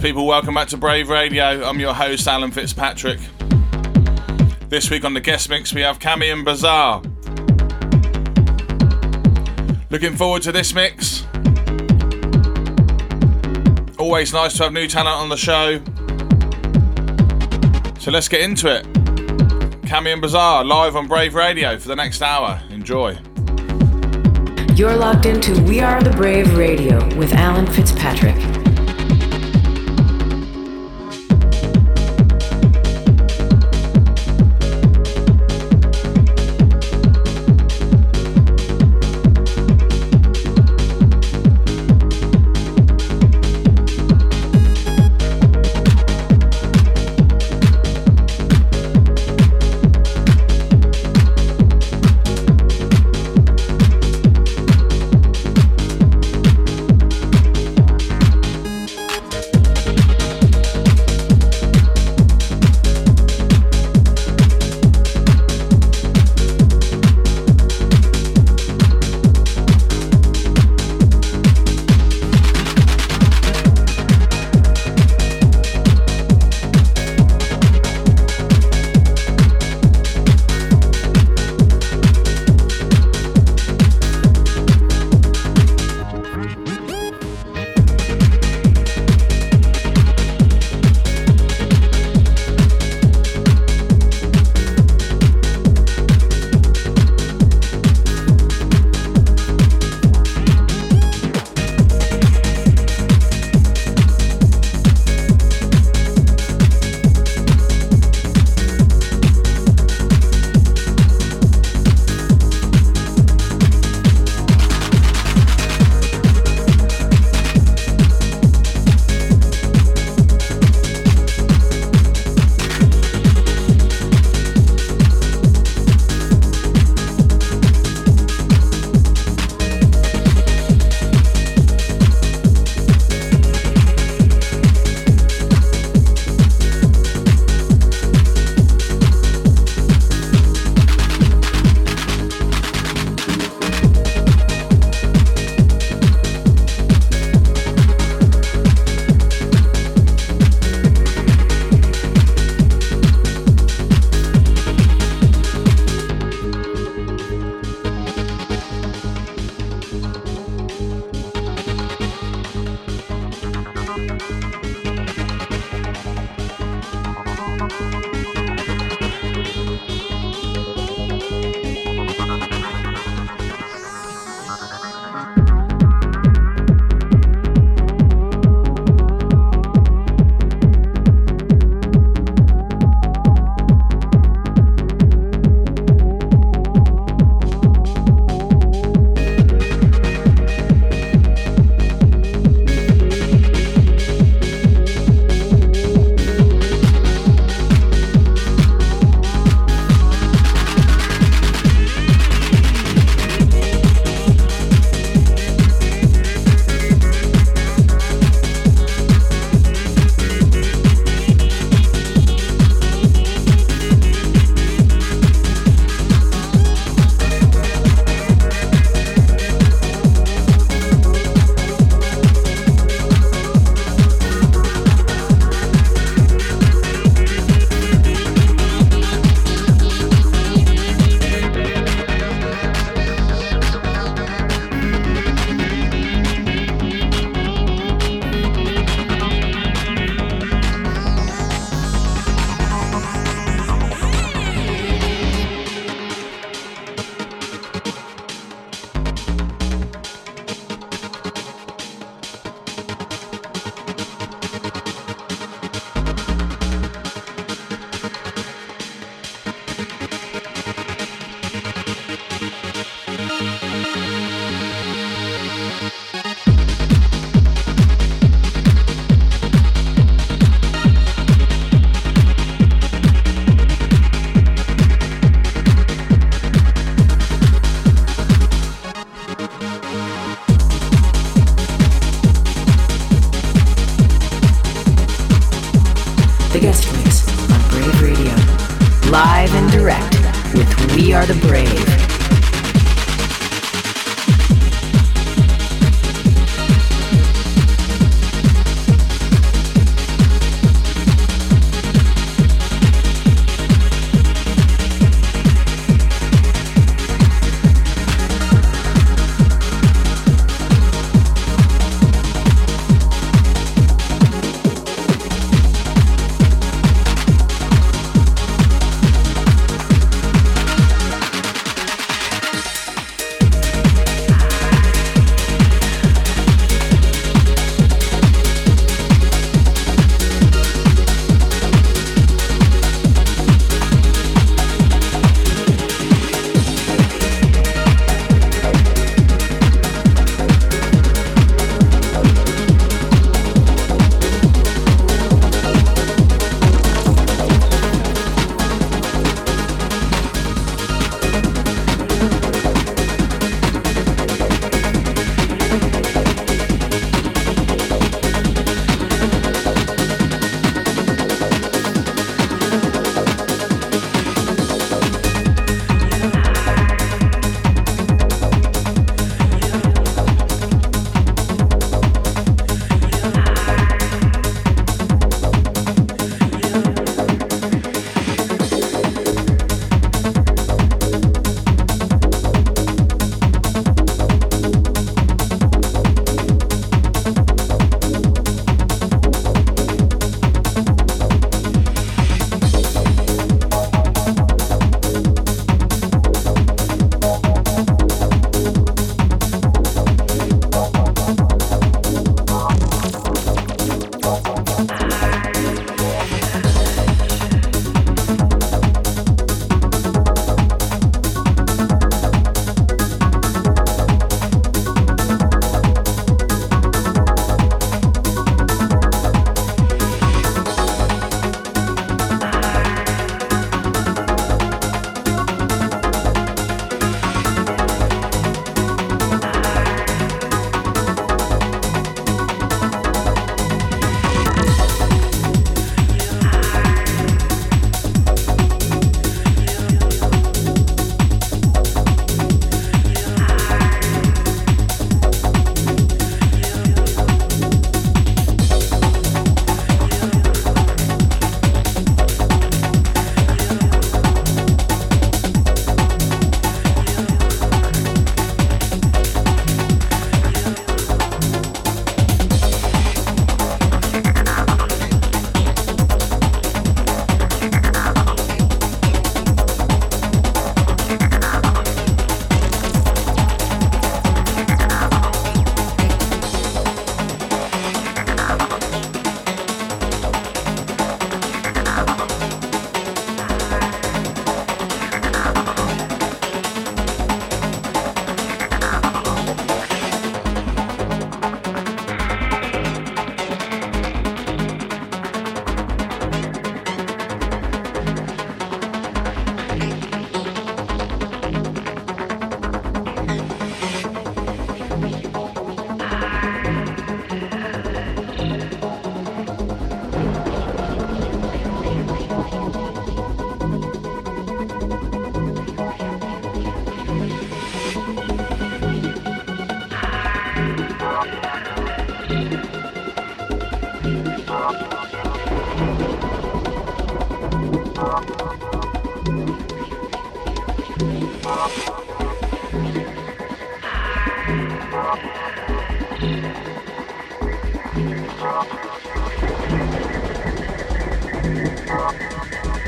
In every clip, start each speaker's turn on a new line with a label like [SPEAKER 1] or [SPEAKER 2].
[SPEAKER 1] people, welcome back to Brave Radio. I'm your host, Alan Fitzpatrick. This week on the guest mix, we have Camion Bazar. Looking forward to this mix. Always nice to have new talent on the show. So let's get into it. Camion Bazar live on Brave Radio for the next hour. Enjoy.
[SPEAKER 2] You're locked into We Are the Brave Radio with Alan Fitzpatrick.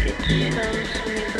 [SPEAKER 3] It comes with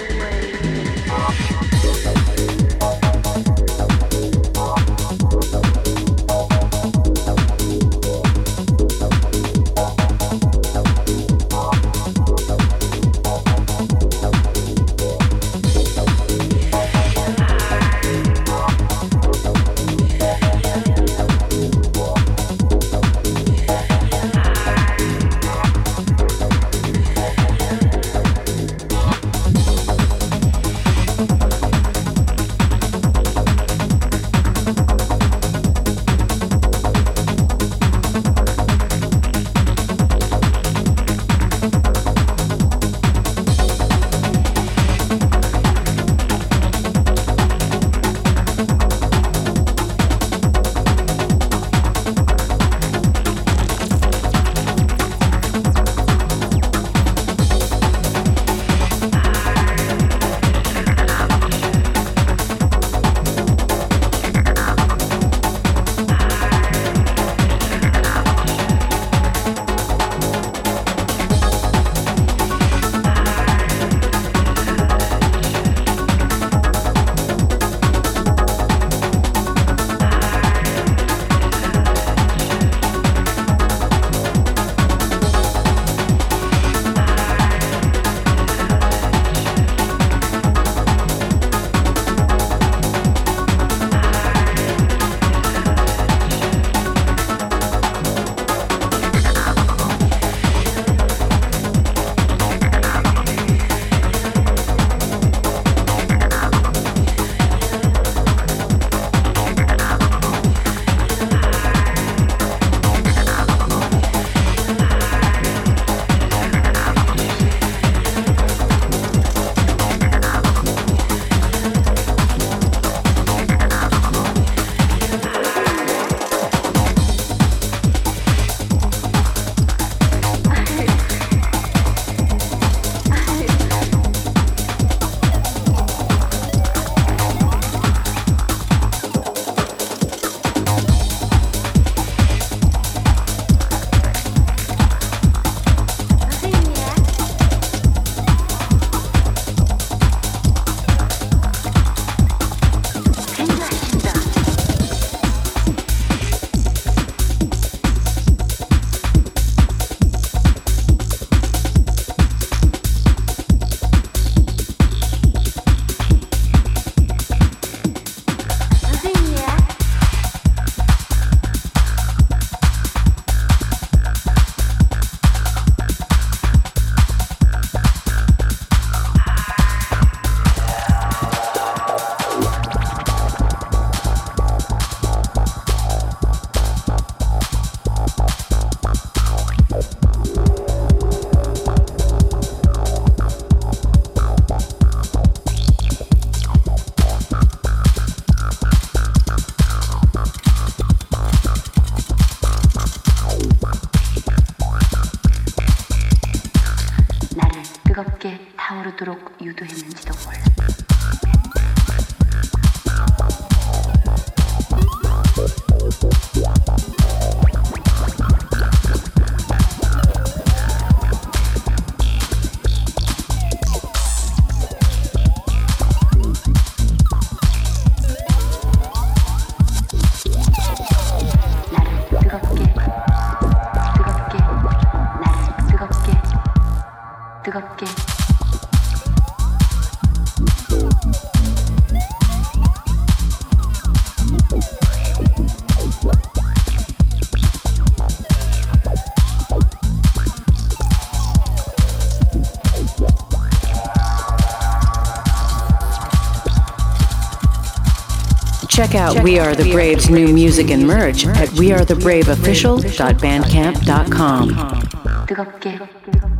[SPEAKER 3] 유도
[SPEAKER 2] Check out We Are the Brave's new music and merch at wearethebraveofficial.bandcamp.com.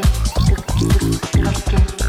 [SPEAKER 4] け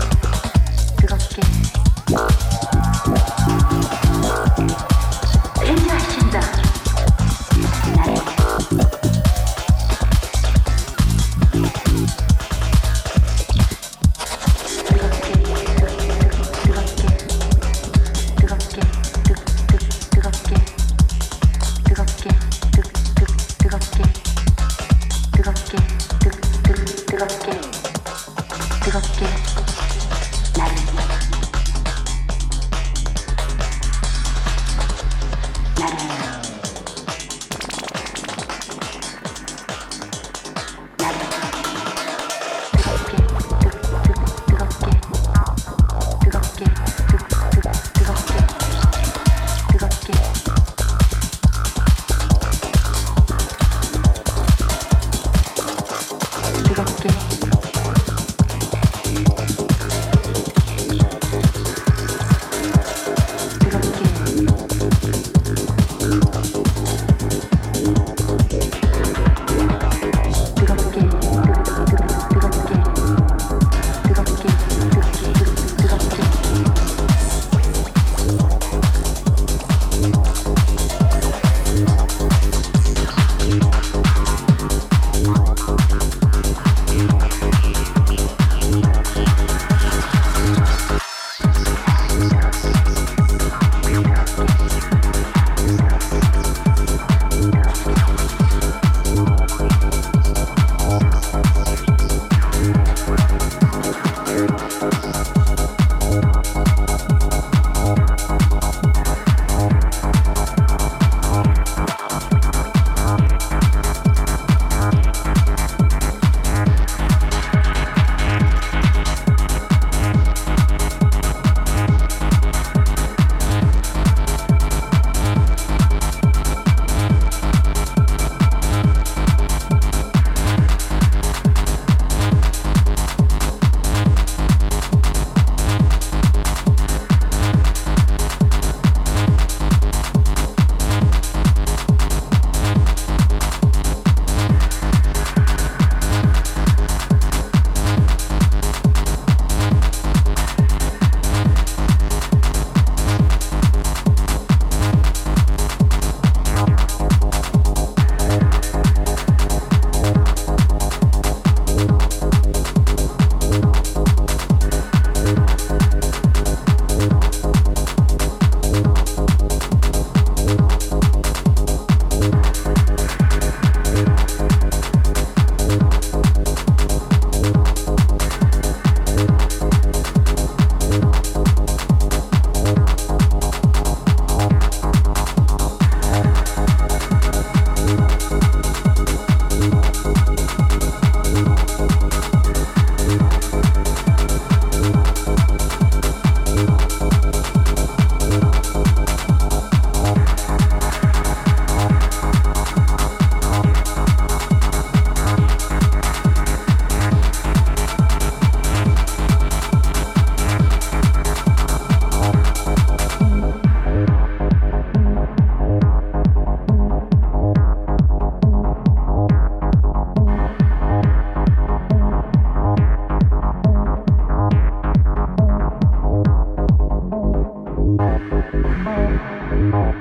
[SPEAKER 4] Thank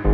[SPEAKER 4] you.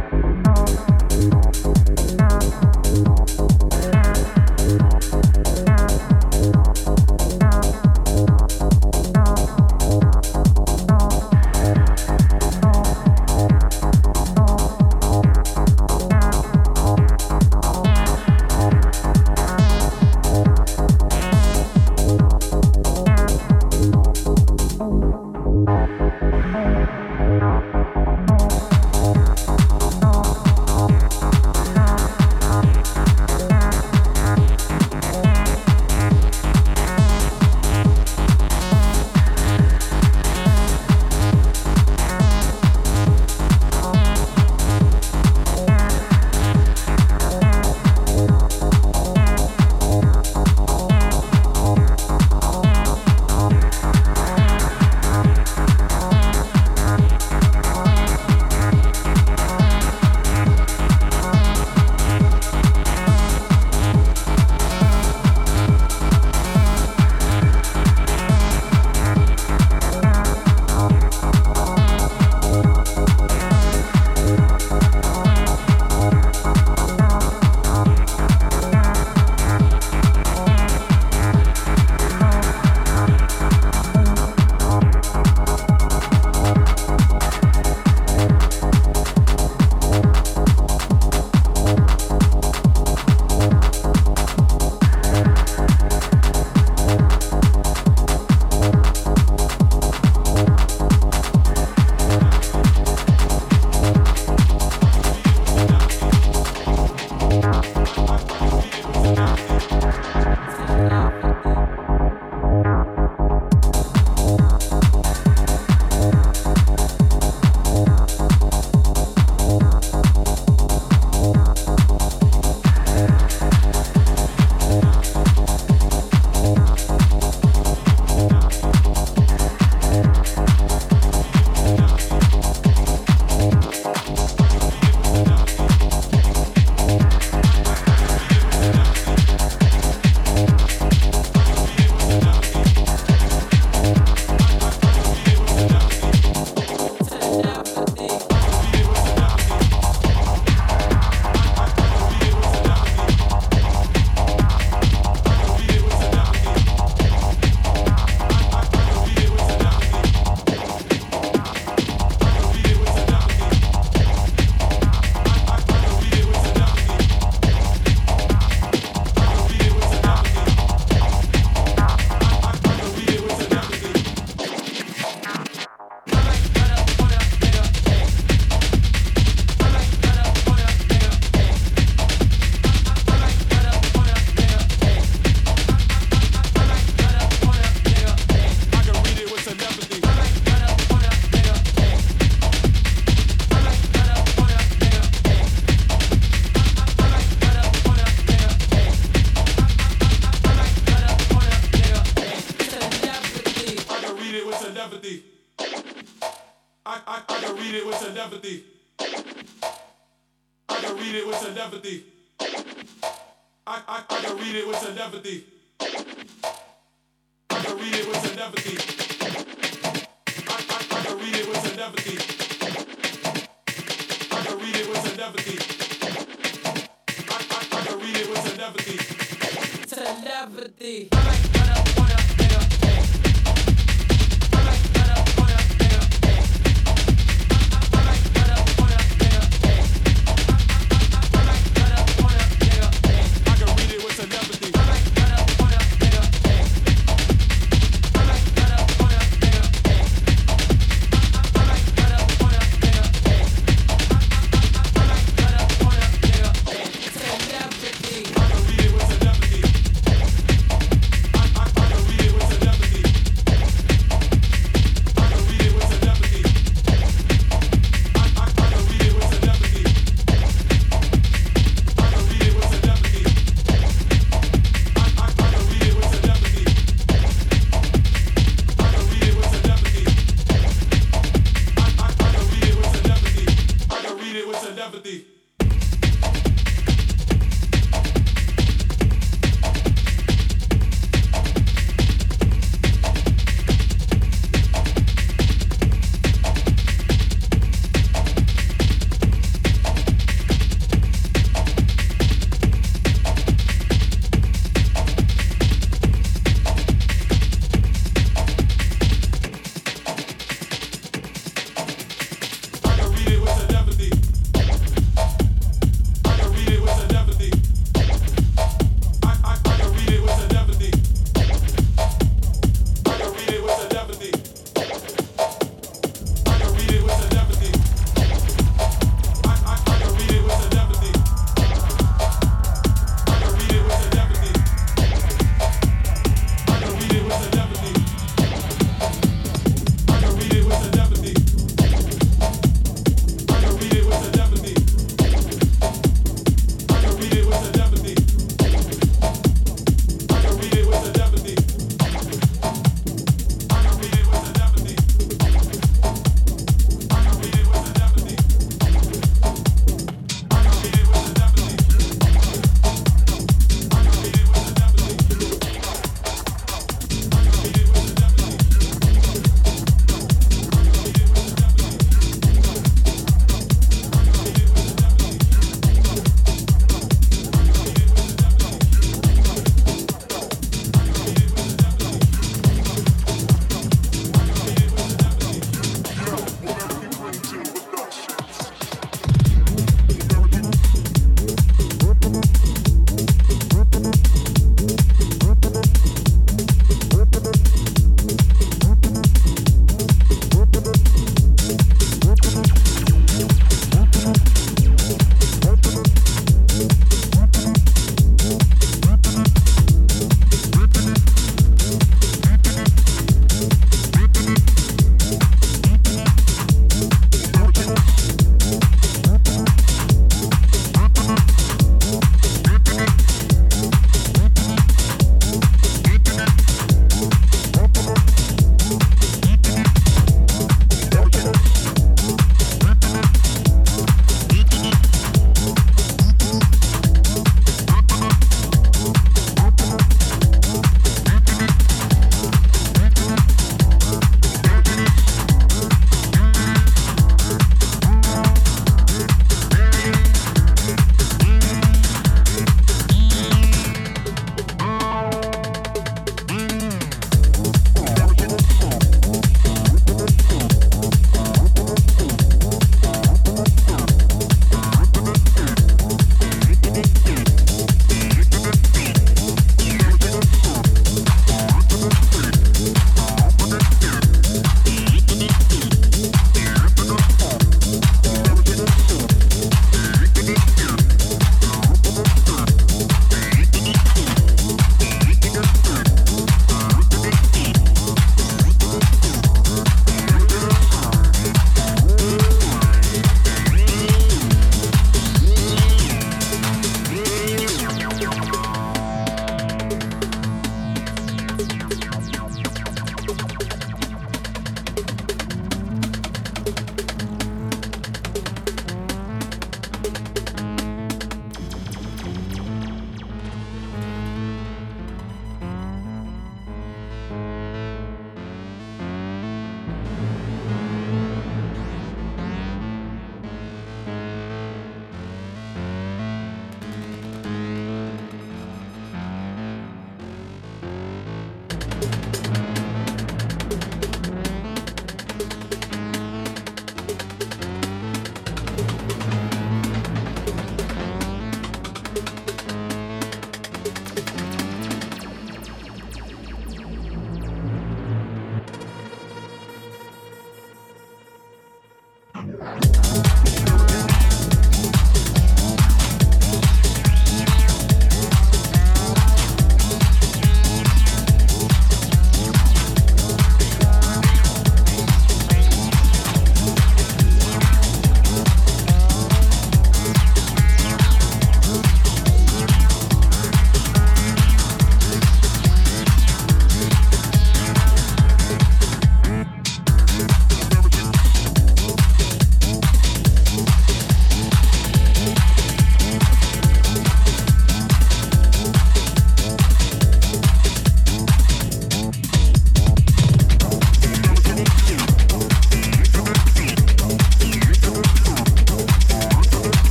[SPEAKER 4] It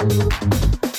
[SPEAKER 4] Thank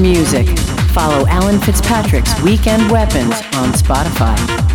[SPEAKER 2] music. Follow Alan Fitzpatrick's Weekend Weapons on Spotify.